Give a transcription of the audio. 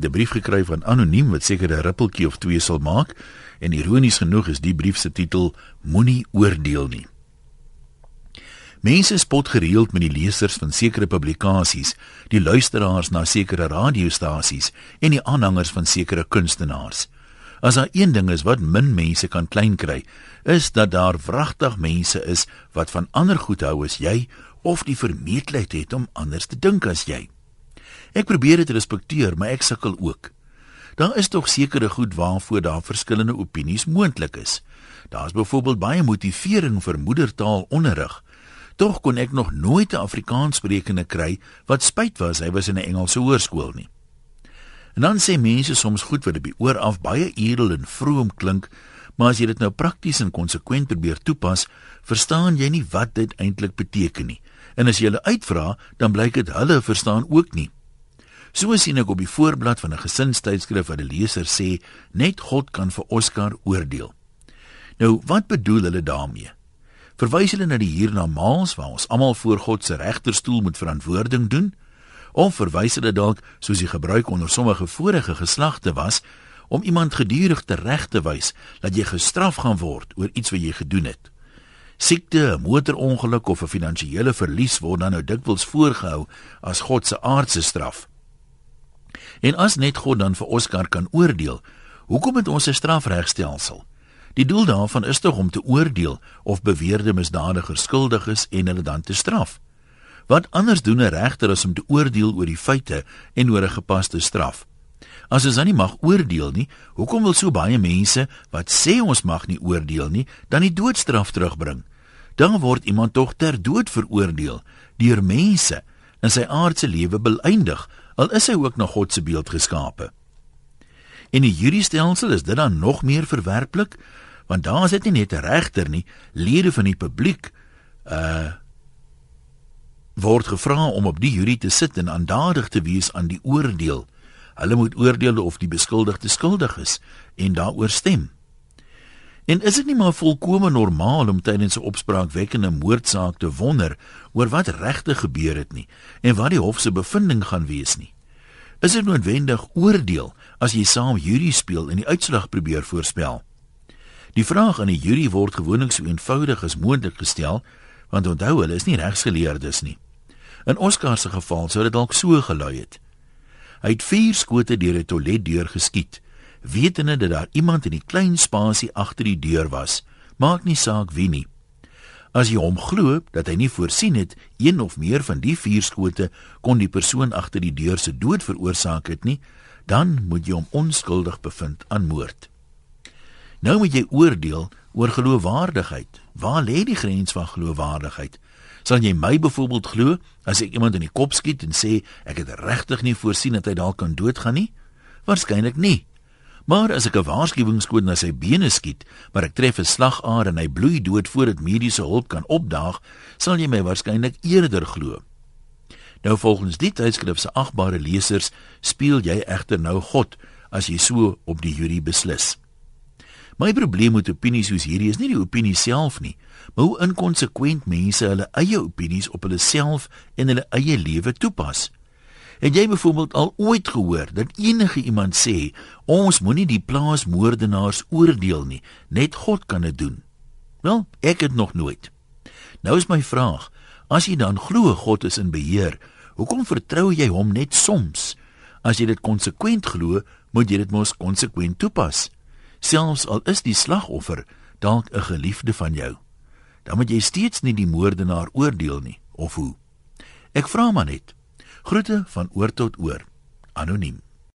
het 'n brief gekry van anoniem wat seker 'n rippeltjie of twee sal maak en ironies genoeg is die brief se titel Moenie oordeel nie. Mense spot gereeld met die lesers van sekere publikasies, die luisteraars na sekere radiostasies en die aanhangers van sekere kunstenaars. As daar een ding is wat min mense kan klein kry, is dat daar wragtig mense is wat van ander goed hou as jy of die vermeetheid het om anders te dink as jy. Ek probeer dit respekteer, maar ek sukkel ook. Daar is tog sekere goed waarvoor daar verskillende opinies moontlik is. Daar's byvoorbeeld baie motivering vir moedertaal onderrig. Tog kon ek nog nooit 'n Afrikaanssprekende kry wat spyt was hy was in 'n Engelse hoërskool nie. En dan sê mense soms goed wat op die oor af baie edel en vroom klink, maar as jy dit nou prakties en konsekwent probeer toepas, verstaan jy nie wat dit eintlik beteken nie. En as jy hulle uitvra, dan blyk dit hulle verstaan ook nie. So sien ek op die voorblad van 'n gesinstydskrif wat 'n leser sê net God kan vir Oscar oordeel. Nou, wat bedoel hulle daarmee? Verwys hulle na die hiernamaals waar ons almal voor God se regterstoel moet verantwoording doen? Of verwys hulle dalk soos die gebruik onder sommige vorige geslagte was om iemand gedurig te reg te wys dat jy gestraf gaan word oor iets wat jy gedoen het? Siekte, motorongeluk of 'n finansiële verlies word dan nou dikwels voorgehou as God se aardse straf. En as net God dan vir Oscar kan oordeel, hoekom het ons 'n strafregstelsel? Die doel daarvan is tog om te oordeel of beweerde misdadigers skuldig is en hulle dan te straf. Wat anders doen 'n regter as om te oordeel oor die feite en oor 'n gepaste straf? As ons dan nie mag oordeel nie, hoekom wil so baie mense wat sê ons mag nie oordeel nie, dan die doodstraf terugbring? Dan word iemand tog ter dood veroordeel deur mense en sy aardse lewe beëindig al is hy ook na God se beeld geskape. In die juriestelsel is dit dan nog meer verwerplik, want daar is dit nie net 'n regter nie, lede van die publiek uh word gevra om op die jury te sit en aandadig te wees aan die oordeel. Hulle moet oordeel of die beskuldigde skuldig is en daaroor stem. En is dit nie maar volkome normaal om tydens 'n opspraakwekkende moordsaak te wonder oor wat regtig gebeur het nie en wat die hof se bevinding gaan wees nie? Is dit noodwendig oordeel as jy saam jury speel en die uitslag probeer voorspel? Die vraag aan die jury word gewoonlik so eenvoudig as moontlik gestel, want onthou hulle is nie regsgeleerdes nie. In Oscar se geval sou dit dalk so gelui het. Hy het vier skote deur 'n toiletdeur geskiet wetende dat daar iemand in die klein spasie agter die deur was, maak nie saak wie nie. As jy hom glo dat hy nie voorsien het een of meer van die vier skote kon die persoon agter die deur se dood veroorsaak het nie, dan moet jy hom onskuldig bevind aan moord. Nou moet jy oordeel oor geloofwaardigheid. Waar lê die grens van geloofwaardigheid? Sal jy my byvoorbeeld glo as ek iemand in die kop skiet en sê ek het regtig nie voorsien dat hy dalk kan doodgaan nie? Waarskynlik nie. Maar as ek 'n waarskuwingskoot na sy bene skiet, maar ek tref 'n slagaar en hy bloei dood voordat mediese hulp kan opdaag, sal jy my waarskynlik eerder glo. Nou volgens die tydskrif se agbare lesers, speel jy egter nou God as jy so op die jury beslis. My probleem met opinies soos hierdie is nie die opinie self nie, maar hoe inkonsekwent mense hulle eie opinies op hulle self en hulle eie lewe toepas. Het jy byvoorbeeld al ooit gehoor dat enige iemand sê ons moenie die plaasmoordenaars oordeel nie, net God kan dit doen? Wel, ek het nog nooit. Nou is my vraag, as jy dan glo God is in beheer, hoekom vertrou jy hom net soms? As jy dit konsekwent glo, moet jy dit mos konsekwent toepas. Selfs al is die slagoffer dalk 'n geliefde van jou, dan moet jy steeds nie die moordenaar oordeel nie, of hoe? Ek vra maar net. Groete van oor tot oor. Anoniem.